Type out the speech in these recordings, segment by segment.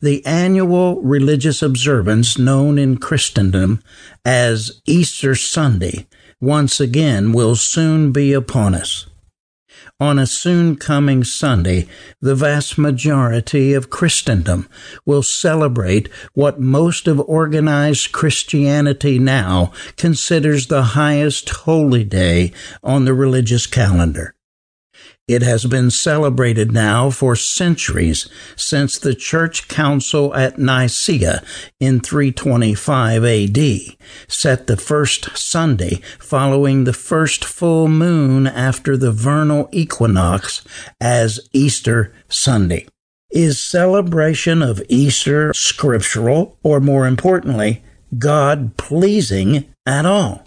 The annual religious observance known in Christendom as Easter Sunday once again will soon be upon us. On a soon coming Sunday, the vast majority of Christendom will celebrate what most of organized Christianity now considers the highest holy day on the religious calendar. It has been celebrated now for centuries since the church council at Nicaea in 325 AD set the first Sunday following the first full moon after the vernal equinox as Easter Sunday. Is celebration of Easter scriptural or more importantly, God pleasing at all?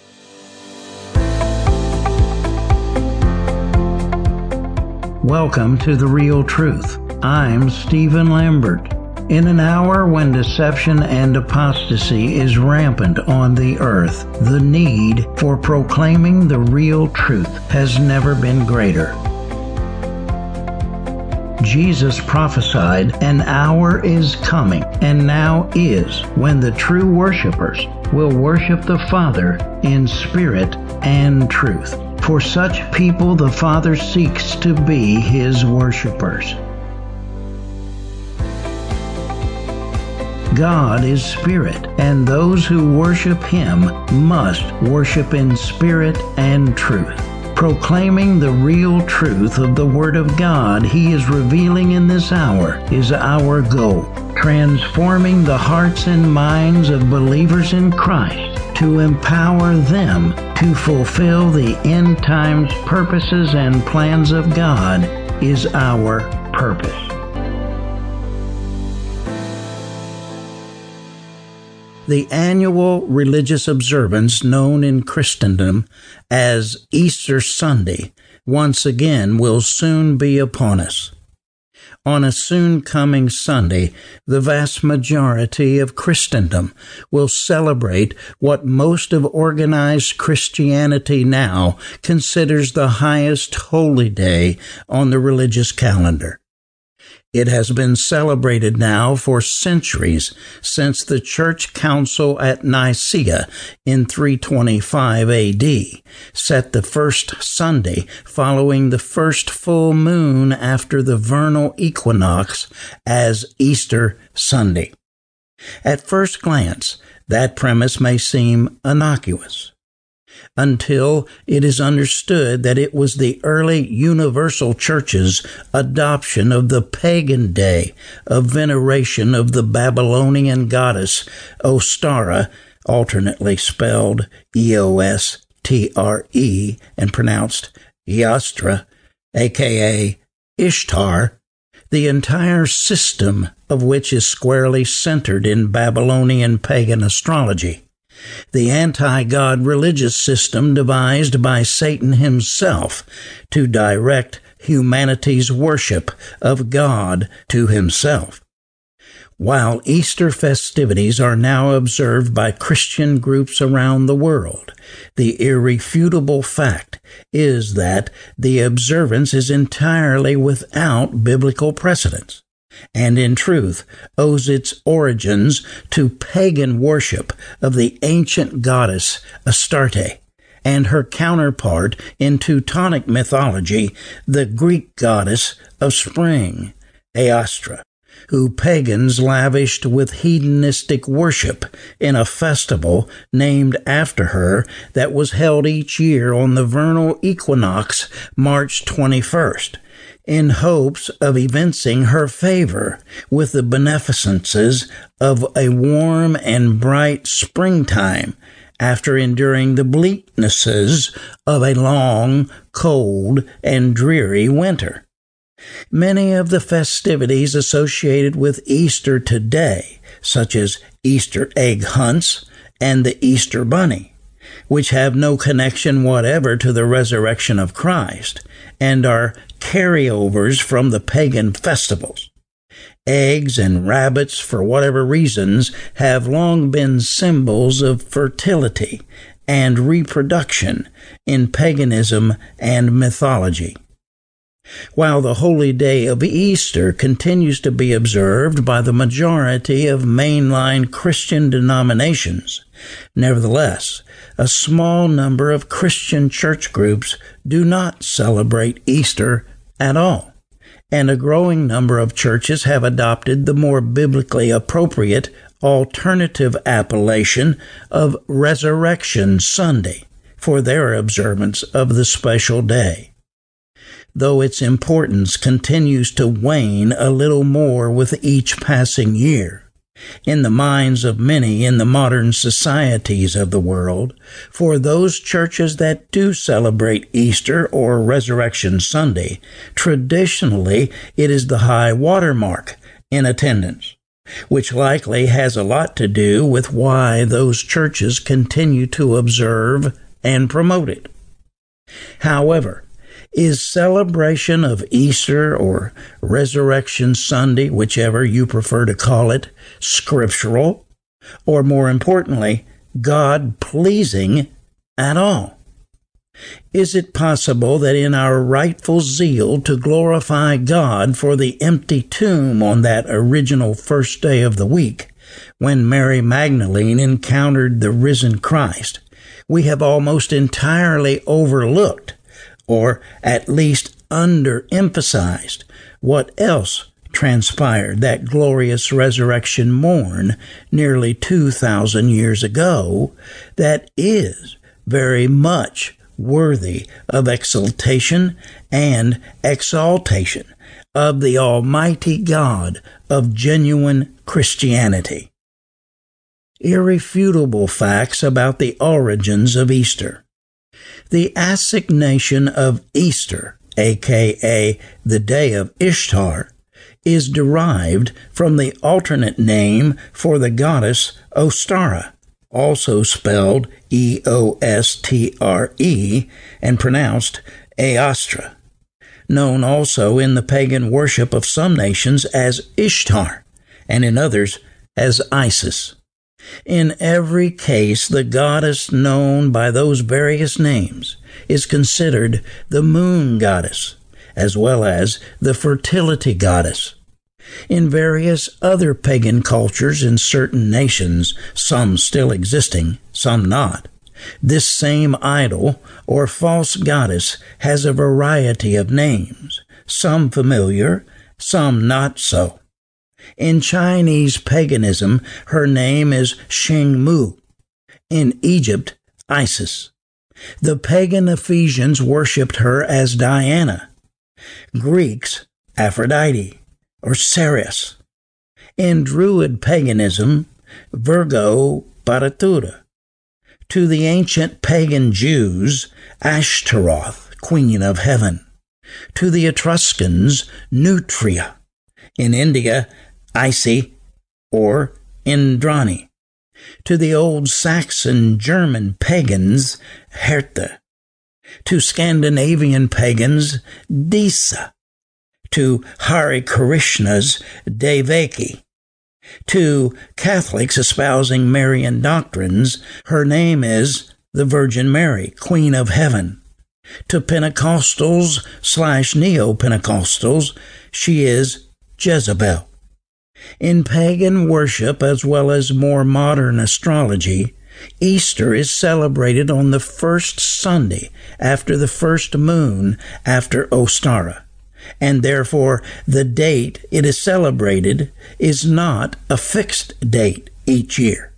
Welcome to The Real Truth. I'm Stephen Lambert. In an hour when deception and apostasy is rampant on the earth, the need for proclaiming the real truth has never been greater. Jesus prophesied, An hour is coming, and now is, when the true worshippers will worship the Father in spirit and truth. For such people, the Father seeks to be his worshippers. God is spirit, and those who worship him must worship in spirit and truth. Proclaiming the real truth of the Word of God he is revealing in this hour is our goal. Transforming the hearts and minds of believers in Christ to empower them to fulfill the end times purposes and plans of God is our purpose. The annual religious observance known in Christendom as Easter Sunday once again will soon be upon us on a soon coming Sunday, the vast majority of Christendom will celebrate what most of organized Christianity now considers the highest holy day on the religious calendar. It has been celebrated now for centuries since the church council at Nicaea in 325 AD set the first Sunday following the first full moon after the vernal equinox as Easter Sunday. At first glance, that premise may seem innocuous until it is understood that it was the early universal church's adoption of the pagan day of veneration of the Babylonian goddess Ostara, alternately spelled E O S T R E and pronounced Yastra, aka Ishtar, the entire system of which is squarely centered in Babylonian pagan astrology the anti God religious system devised by Satan himself to direct humanity's worship of God to himself. While Easter festivities are now observed by Christian groups around the world, the irrefutable fact is that the observance is entirely without biblical precedence and in truth owes its origins to pagan worship of the ancient goddess Astarte and her counterpart in Teutonic mythology, the Greek goddess of spring, Aostra, who pagans lavished with hedonistic worship in a festival named after her that was held each year on the vernal equinox, March 21st in hopes of evincing her favor with the beneficences of a warm and bright springtime after enduring the bleaknesses of a long, cold, and dreary winter. Many of the festivities associated with Easter today, such as Easter egg hunts and the Easter bunny, which have no connection whatever to the resurrection of Christ and are carryovers from the pagan festivals. Eggs and rabbits, for whatever reasons, have long been symbols of fertility and reproduction in paganism and mythology. While the holy day of Easter continues to be observed by the majority of mainline Christian denominations. Nevertheless, a small number of Christian church groups do not celebrate Easter at all, and a growing number of churches have adopted the more biblically appropriate alternative appellation of Resurrection Sunday for their observance of the special day though its importance continues to wane a little more with each passing year. In the minds of many in the modern societies of the world, for those churches that do celebrate Easter or Resurrection Sunday, traditionally it is the high water mark in attendance, which likely has a lot to do with why those churches continue to observe and promote it. However, is celebration of Easter or Resurrection Sunday, whichever you prefer to call it, scriptural, or more importantly, God pleasing at all? Is it possible that in our rightful zeal to glorify God for the empty tomb on that original first day of the week, when Mary Magdalene encountered the risen Christ, we have almost entirely overlooked or at least underemphasized what else transpired that glorious resurrection morn nearly 2,000 years ago that is very much worthy of exultation and exaltation of the Almighty God of genuine Christianity. Irrefutable facts about the origins of Easter. The assignation of Easter, aka the day of Ishtar, is derived from the alternate name for the goddess Ostara, also spelled E O S T R E and pronounced Aostra, known also in the pagan worship of some nations as Ishtar and in others as Isis. In every case, the goddess known by those various names is considered the moon goddess, as well as the fertility goddess. In various other pagan cultures in certain nations, some still existing, some not, this same idol or false goddess has a variety of names, some familiar, some not so. In Chinese paganism, her name is Shengmu. In Egypt, Isis. The pagan Ephesians worshipped her as Diana. Greeks, Aphrodite, or Ceres. In Druid paganism, Virgo Paritura. To the ancient pagan Jews, Ashtaroth, Queen of Heaven. To the Etruscans, Nutria. In India, Isi, or Indrani. To the old Saxon German pagans, Hertha. To Scandinavian pagans, Disa. To Hare Krishnas, Devaki. To Catholics espousing Marian doctrines, her name is the Virgin Mary, Queen of Heaven. To Pentecostals slash Neo Pentecostals, she is Jezebel. In pagan worship, as well as more modern astrology, Easter is celebrated on the first Sunday after the first moon after Ostara, and therefore the date it is celebrated is not a fixed date each year,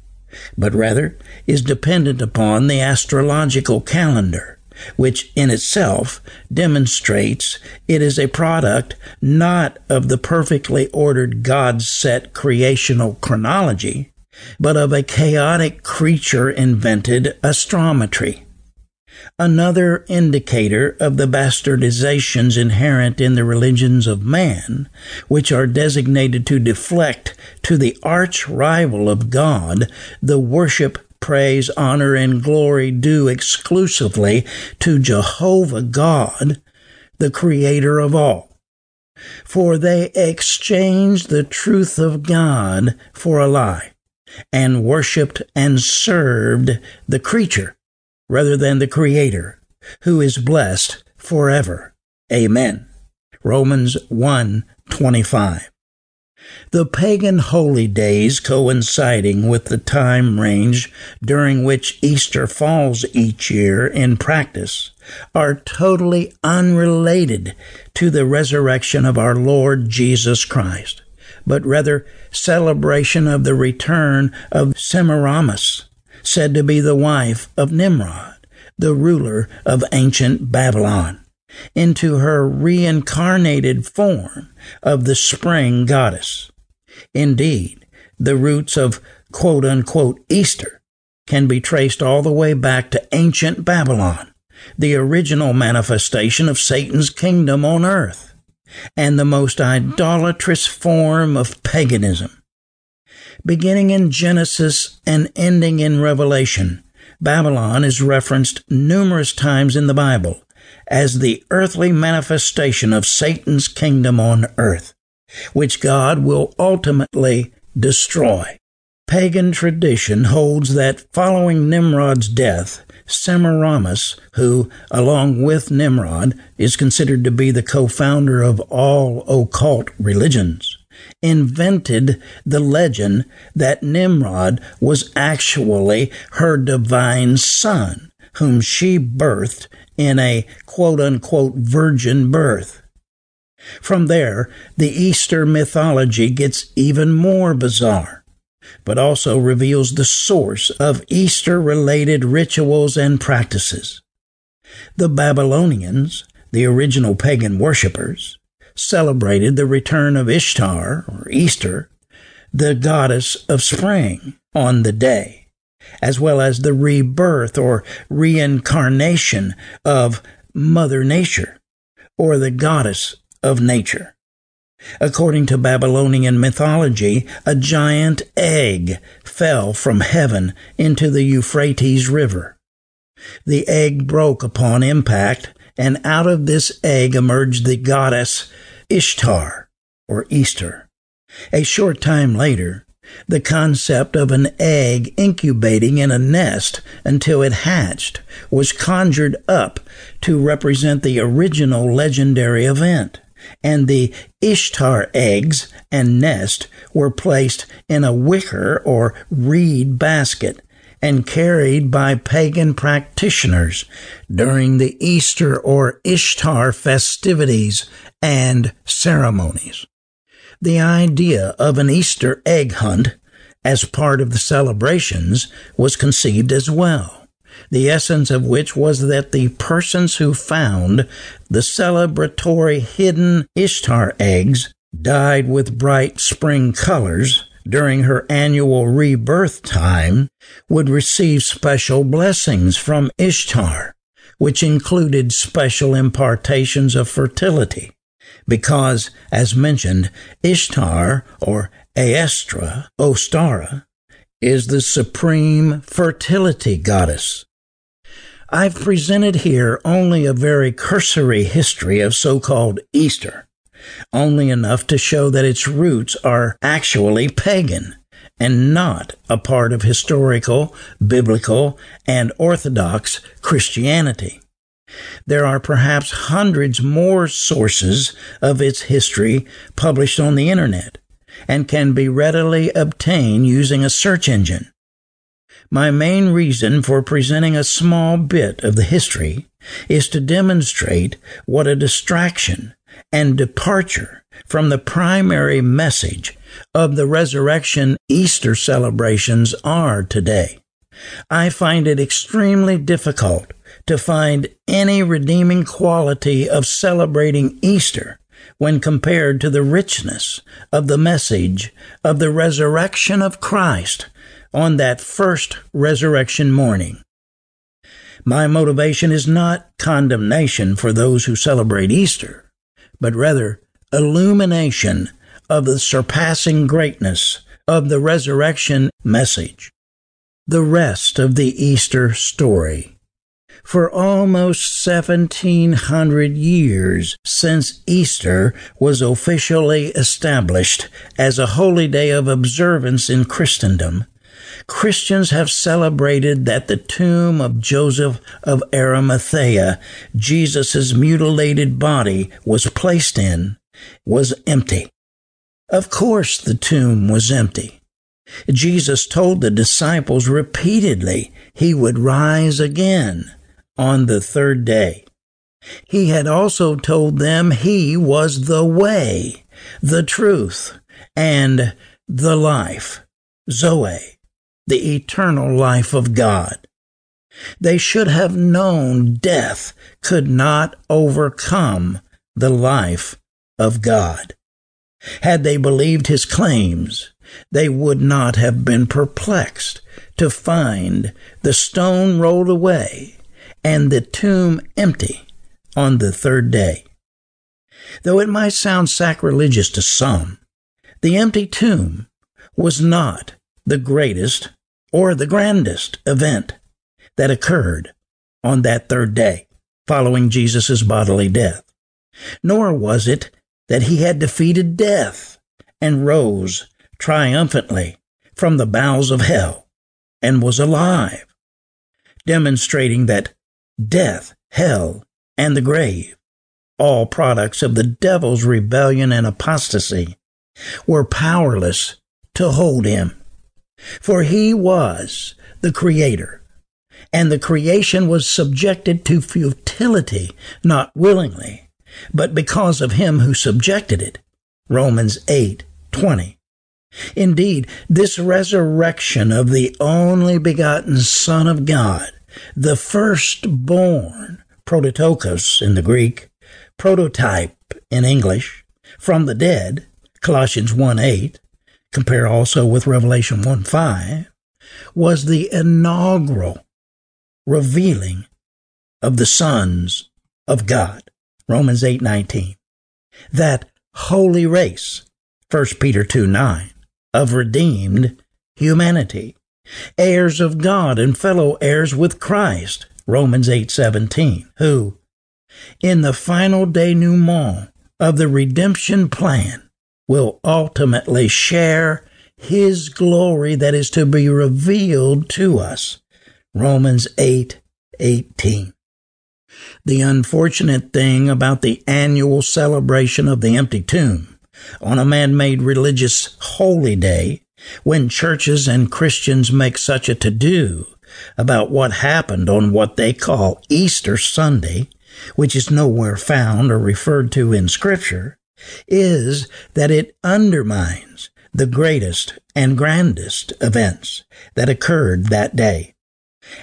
but rather is dependent upon the astrological calendar which in itself demonstrates it is a product not of the perfectly ordered God set creational chronology, but of a chaotic creature invented astrometry. Another indicator of the bastardizations inherent in the religions of man, which are designated to deflect to the arch rival of God the worship praise, honor, and glory due exclusively to Jehovah God, the Creator of all. For they exchanged the truth of God for a lie, and worshiped and served the creature rather than the Creator, who is blessed forever. Amen. Romans 1:25. The pagan holy days coinciding with the time range during which Easter falls each year in practice are totally unrelated to the resurrection of our Lord Jesus Christ, but rather celebration of the return of Semiramis, said to be the wife of Nimrod, the ruler of ancient Babylon, into her reincarnated form of the spring goddess. Indeed, the roots of quote unquote Easter can be traced all the way back to ancient Babylon, the original manifestation of Satan's kingdom on earth, and the most idolatrous form of paganism. Beginning in Genesis and ending in Revelation, Babylon is referenced numerous times in the Bible as the earthly manifestation of Satan's kingdom on earth which God will ultimately destroy. Pagan tradition holds that following Nimrod's death, Semiramis, who, along with Nimrod, is considered to be the co-founder of all occult religions, invented the legend that Nimrod was actually her divine son, whom she birthed in a quote unquote virgin birth. From there, the Easter mythology gets even more bizarre, but also reveals the source of Easter related rituals and practices. The Babylonians, the original pagan worshippers, celebrated the return of Ishtar, or Easter, the goddess of spring, on the day, as well as the rebirth or reincarnation of Mother Nature, or the goddess of nature. According to Babylonian mythology, a giant egg fell from heaven into the Euphrates River. The egg broke upon impact, and out of this egg emerged the goddess Ishtar, or Easter. A short time later, the concept of an egg incubating in a nest until it hatched was conjured up to represent the original legendary event and the Ishtar eggs and nest were placed in a wicker or reed basket and carried by pagan practitioners during the Easter or Ishtar festivities and ceremonies. The idea of an Easter egg hunt as part of the celebrations was conceived as well the essence of which was that the persons who found the celebratory hidden Ishtar eggs dyed with bright spring colors during her annual rebirth time would receive special blessings from Ishtar, which included special impartations of fertility. Because, as mentioned, Ishtar, or Aestra, Ostara, is the supreme fertility goddess. I've presented here only a very cursory history of so-called Easter, only enough to show that its roots are actually pagan and not a part of historical, biblical, and orthodox Christianity. There are perhaps hundreds more sources of its history published on the internet and can be readily obtained using a search engine. My main reason for presenting a small bit of the history is to demonstrate what a distraction and departure from the primary message of the resurrection Easter celebrations are today. I find it extremely difficult to find any redeeming quality of celebrating Easter when compared to the richness of the message of the resurrection of Christ on that first resurrection morning. My motivation is not condemnation for those who celebrate Easter, but rather illumination of the surpassing greatness of the resurrection message. The rest of the Easter story. For almost 1700 years since Easter was officially established as a holy day of observance in Christendom, Christians have celebrated that the tomb of Joseph of Arimathea, Jesus' mutilated body was placed in, was empty. Of course, the tomb was empty. Jesus told the disciples repeatedly he would rise again on the third day. He had also told them he was the way, the truth, and the life, Zoe, the eternal life of God. They should have known death could not overcome the life of God. Had they believed his claims, they would not have been perplexed to find the stone rolled away and the tomb empty on the third day. Though it might sound sacrilegious to some, the empty tomb was not the greatest or the grandest event that occurred on that third day following Jesus' bodily death, nor was it that he had defeated death and rose triumphantly from the bowels of hell and was alive, demonstrating that death, hell, and the grave, all products of the devil's rebellion and apostasy, were powerless to hold him. For he was the creator, and the creation was subjected to futility, not willingly, but because of him who subjected it. Romans 8 20. Indeed, this resurrection of the only begotten Son of God, the firstborn, prototokos in the Greek, prototype in English, from the dead, Colossians 1 8, compare also with Revelation 1 5, was the inaugural revealing of the sons of God, Romans 8 19. That holy race, 1 Peter 2 9, of redeemed humanity, heirs of God and fellow heirs with Christ, Romans 8:17, who in the final denouement of the redemption plan will ultimately share his glory that is to be revealed to us. Romans 8:18. the unfortunate thing about the annual celebration of the empty tomb on a man-made religious holy day when churches and Christians make such a to-do about what happened on what they call Easter Sunday, which is nowhere found or referred to in Scripture, is that it undermines the greatest and grandest events that occurred that day.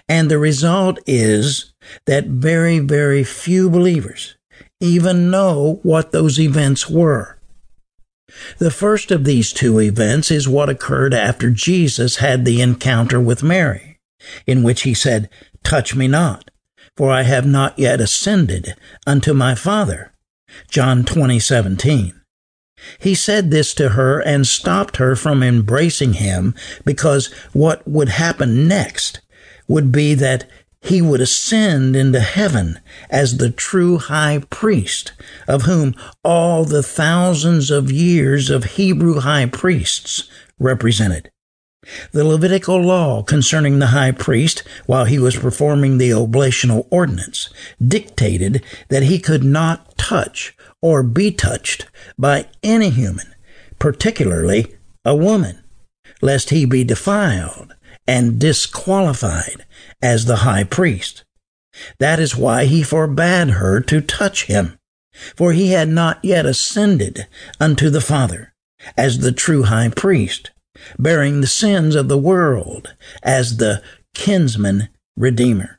And the result is that very, very few believers even know what those events were. The first of these two events is what occurred after Jesus had the encounter with Mary in which he said, Touch me not, for I have not yet ascended unto my Father. John 20, 17. He said this to her and stopped her from embracing him because what would happen next would be that he would ascend into heaven as the true high priest, of whom all the thousands of years of Hebrew high priests represented. The Levitical law concerning the high priest, while he was performing the oblational ordinance, dictated that he could not touch or be touched by any human, particularly a woman, lest he be defiled and disqualified as the high priest. That is why he forbade her to touch him, for he had not yet ascended unto the Father as the true high priest bearing the sins of the world as the kinsman redeemer.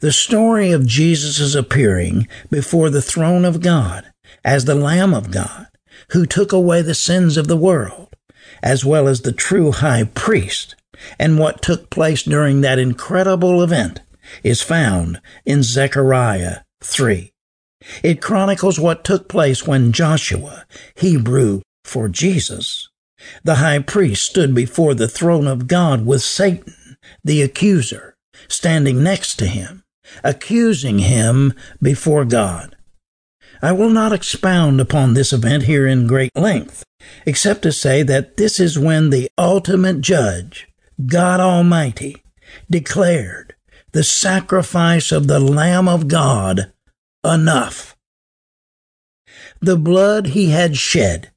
The story of Jesus' appearing before the throne of God as the Lamb of God who took away the sins of the world, as well as the true high priest, and what took place during that incredible event is found in Zechariah 3. It chronicles what took place when Joshua, Hebrew for Jesus, the high priest stood before the throne of God with Satan, the accuser, standing next to him, accusing him before God. I will not expound upon this event here in great length, except to say that this is when the ultimate judge, God Almighty, declared the sacrifice of the Lamb of God enough. The blood he had shed,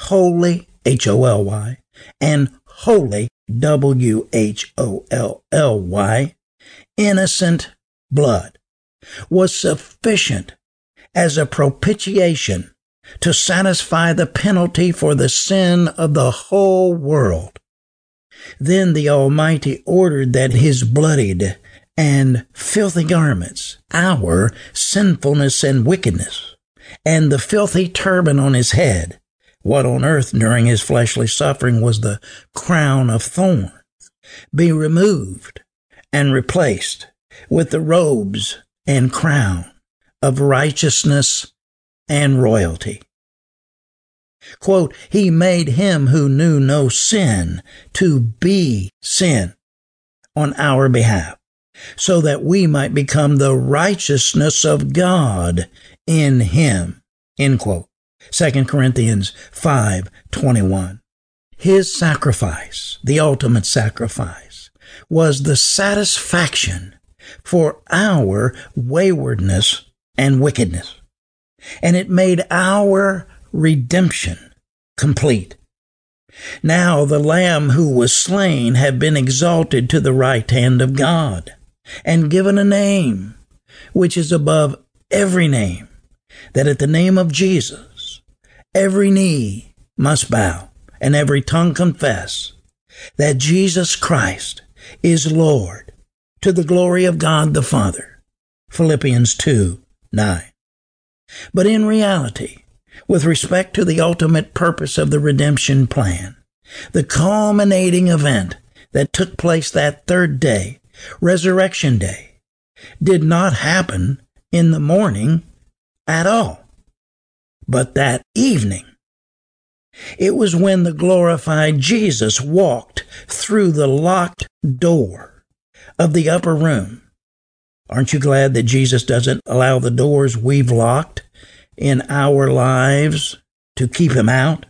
holy, H O L Y, and holy, W H O L L Y, innocent blood, was sufficient as a propitiation to satisfy the penalty for the sin of the whole world. Then the Almighty ordered that his bloodied and filthy garments, our sinfulness and wickedness, and the filthy turban on his head, what on earth during his fleshly suffering was the crown of thorns, be removed and replaced with the robes and crown of righteousness and royalty. Quote, He made him who knew no sin to be sin on our behalf, so that we might become the righteousness of God in him. End quote. 2 Corinthians 5 21. His sacrifice, the ultimate sacrifice, was the satisfaction for our waywardness and wickedness. And it made our redemption complete. Now the Lamb who was slain had been exalted to the right hand of God and given a name which is above every name, that at the name of Jesus every knee must bow and every tongue confess that Jesus Christ is Lord to the glory of God the Father. Philippians 2 9. But in reality, with respect to the ultimate purpose of the redemption plan, the culminating event that took place that third day, Resurrection Day, did not happen in the morning at all, but that evening. It was when the glorified Jesus walked through the locked door of the upper room. Aren't you glad that Jesus doesn't allow the doors we've locked in our lives to keep him out?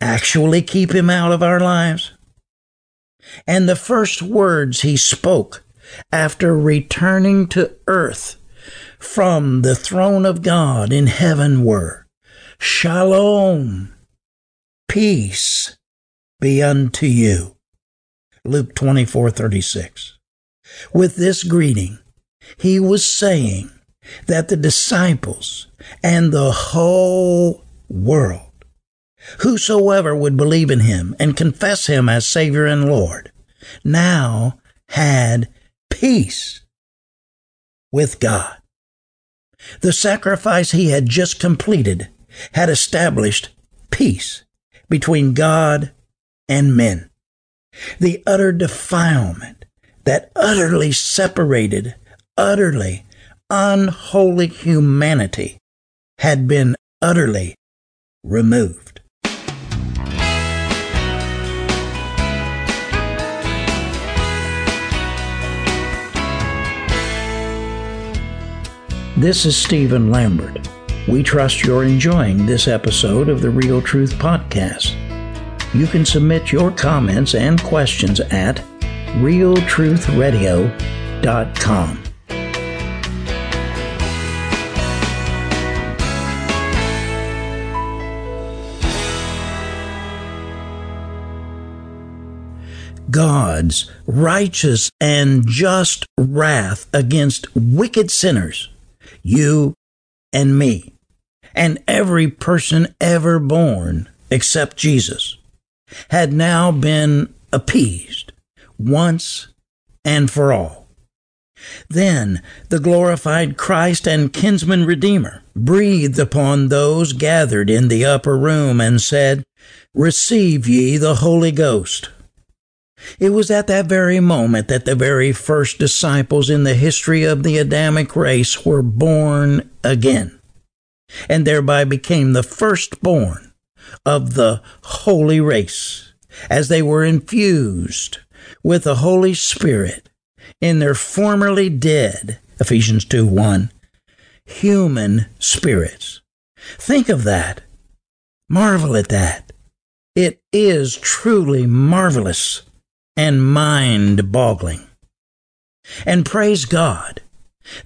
Actually, keep him out of our lives? And the first words he spoke after returning to earth from the throne of God in heaven were Shalom, peace be unto you. Luke 24 36. With this greeting, he was saying that the disciples and the whole world, whosoever would believe in him and confess him as Savior and Lord, now had peace with God. The sacrifice he had just completed had established peace between God and men. The utter defilement that utterly separated utterly unholy humanity had been utterly removed. This is Stephen Lambert. We trust you're enjoying this episode of the Real Truth Podcast. You can submit your comments and questions at realtruthradio.com. God's righteous and just wrath against wicked sinners, you and me, and every person ever born except Jesus, had now been appeased once and for all. Then the glorified Christ and kinsman Redeemer breathed upon those gathered in the upper room and said, Receive ye the Holy Ghost. It was at that very moment that the very first disciples in the history of the Adamic race were born again, and thereby became the firstborn of the holy race, as they were infused with the Holy Spirit in their formerly dead, Ephesians 2 1, human spirits. Think of that. Marvel at that. It is truly marvelous and mind boggling. And praise God,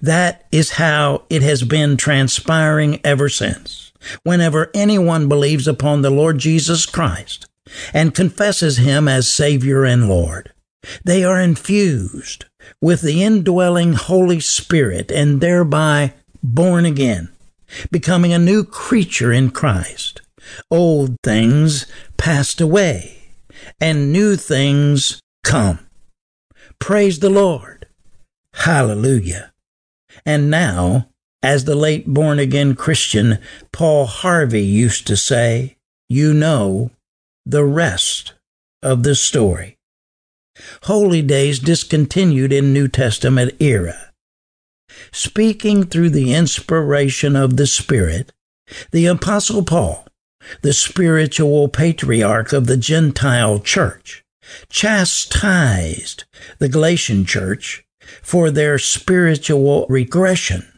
that is how it has been transpiring ever since. Whenever anyone believes upon the Lord Jesus Christ and confesses Him as Savior and Lord, they are infused with the indwelling Holy Spirit and thereby born again, becoming a new creature in Christ. Old things passed away and new things come. Praise the Lord. Hallelujah. And now, as the late born again Christian Paul Harvey used to say, you know the rest of the story. Holy days discontinued in New Testament era. Speaking through the inspiration of the Spirit, the Apostle Paul, the spiritual patriarch of the Gentile church, chastised the Galatian church for their spiritual regression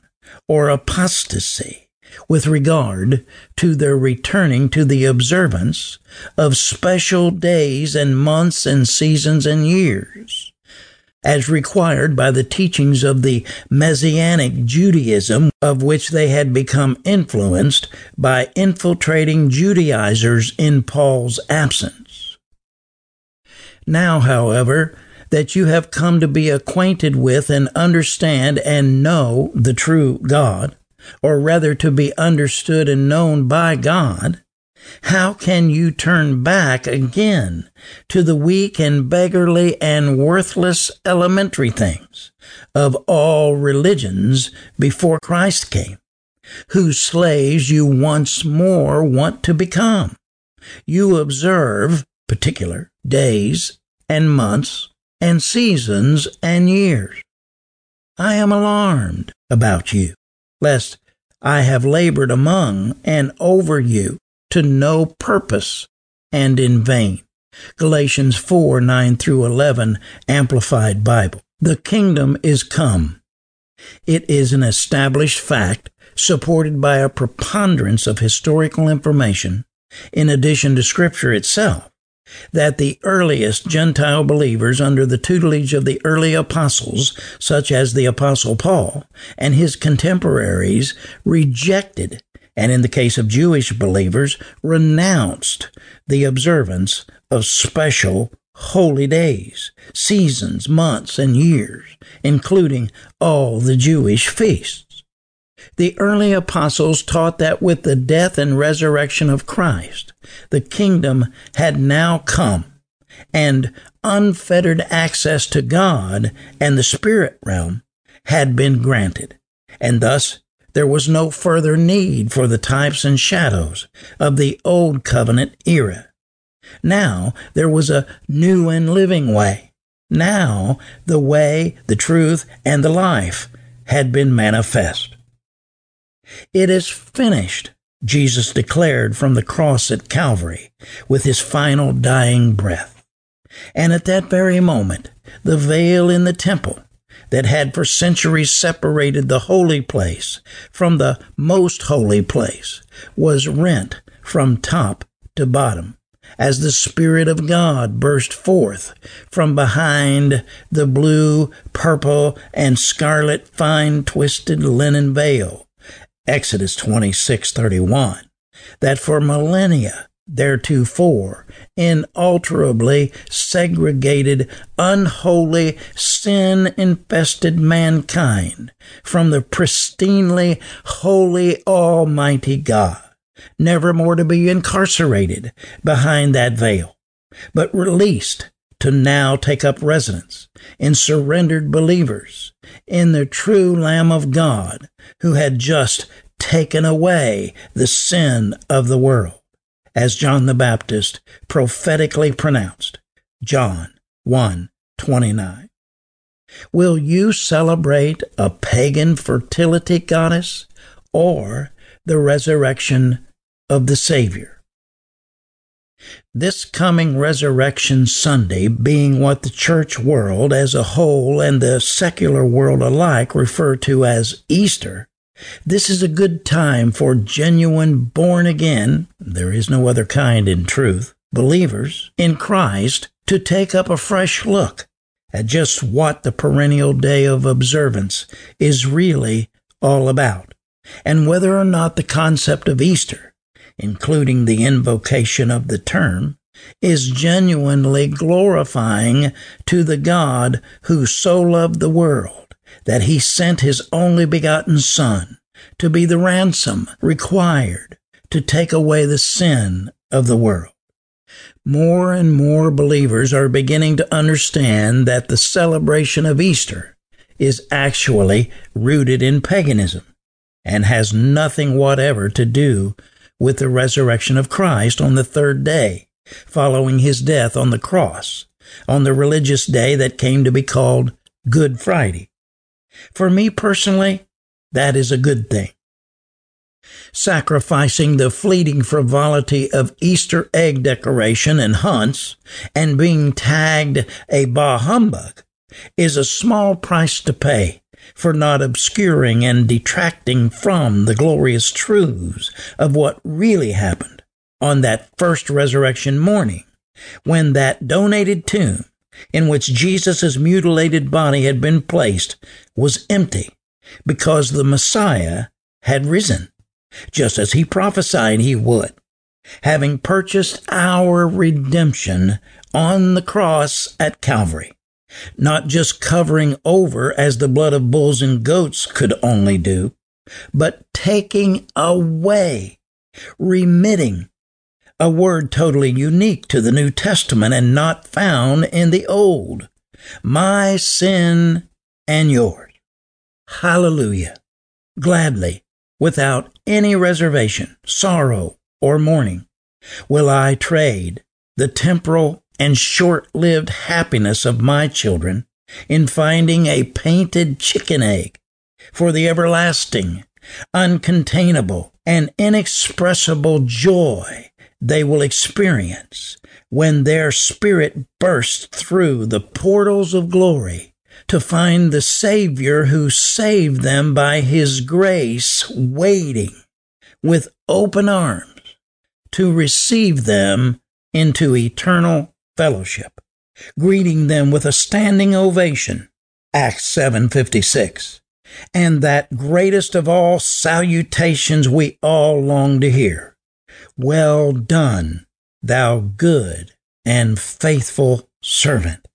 or apostasy with regard to their returning to the observance of special days and months and seasons and years, as required by the teachings of the Messianic Judaism of which they had become influenced by infiltrating Judaizers in Paul's absence. Now, however, that you have come to be acquainted with and understand and know the true God, or rather to be understood and known by God, how can you turn back again to the weak and beggarly and worthless elementary things of all religions before Christ came, whose slaves you once more want to become? You observe particular days and months and seasons and years. I am alarmed about you, lest I have labored among and over you to no purpose and in vain. Galatians 4 9 through 11, Amplified Bible. The kingdom is come. It is an established fact supported by a preponderance of historical information in addition to scripture itself that the earliest Gentile believers under the tutelage of the early apostles, such as the apostle Paul and his contemporaries, rejected and in the case of Jewish believers, renounced the observance of special holy days, seasons, months, and years, including all the Jewish feasts. The early apostles taught that with the death and resurrection of Christ, the kingdom had now come and unfettered access to God and the spirit realm had been granted. And thus there was no further need for the types and shadows of the old covenant era. Now there was a new and living way. Now the way, the truth, and the life had been manifest. It is finished, Jesus declared from the cross at Calvary with his final dying breath. And at that very moment, the veil in the temple that had for centuries separated the holy place from the most holy place was rent from top to bottom as the Spirit of God burst forth from behind the blue, purple, and scarlet fine twisted linen veil Exodus 26:31, that for millennia theretofore inalterably segregated, unholy, sin infested mankind from the pristinely holy Almighty God, never more to be incarcerated behind that veil, but released to now take up residence in surrendered believers in the true Lamb of God who had just taken away the sin of the world, as John the Baptist prophetically pronounced. John 1 29. Will you celebrate a pagan fertility goddess or the resurrection of the Savior? This coming Resurrection Sunday being what the church world as a whole and the secular world alike refer to as Easter, This is a good time for genuine born again, there is no other kind in truth, believers in Christ to take up a fresh look at just what the perennial day of observance is really all about, and whether or not the concept of Easter, including the invocation of the term, is genuinely glorifying to the God who so loved the world that he sent his only begotten Son to be the ransom required to take away the sin of the world. More and more believers are beginning to understand that the celebration of Easter is actually rooted in paganism and has nothing whatever to do with the resurrection of Christ on the third day following his death on the cross on the religious day that came to be called Good Friday. For me personally, that is a good thing. Sacrificing the fleeting frivolity of Easter egg decoration and hunts and being tagged a bah humbug is a small price to pay for not obscuring and detracting from the glorious truths of what really happened on that first resurrection morning when that donated tomb in which Jesus' mutilated body had been placed was empty because the Messiah had risen, just as he prophesied he would, having purchased our redemption on the cross at Calvary, not just covering over as the blood of bulls and goats could only do, but taking away, remitting a word totally unique to the New Testament and not found in the Old. My sin and yours. Hallelujah. Gladly, without any reservation, sorrow, or mourning, will I trade the temporal and short lived happiness of my children in finding a painted chicken egg for the everlasting, uncontainable, and inexpressible joy they will experience when their spirit bursts through the portals of glory to find the Savior who saved them by His grace waiting with open arms to receive them into eternal fellowship, greeting them with a standing ovation. Acts 7:56. And that greatest of all salutations we all long to hear well done, thou good and faithful servant.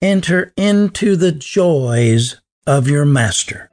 Enter into the joys of your master.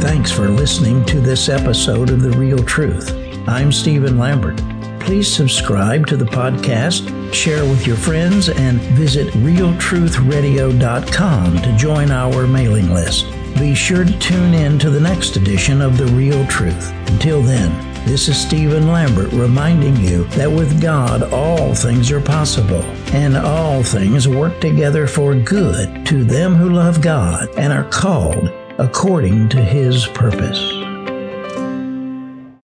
Thanks for listening to this episode of The Real Truth. I'm Stephen Lambert. Please subscribe to the podcast, share with your friends, and visit realtruthradio.com to join our mailing list. Be sure to tune in to the next edition of The Real Truth. Until then, this is Stephen Lambert reminding you that with God all things are possible, and all things work together for good to them who love God and are called according to his purpose.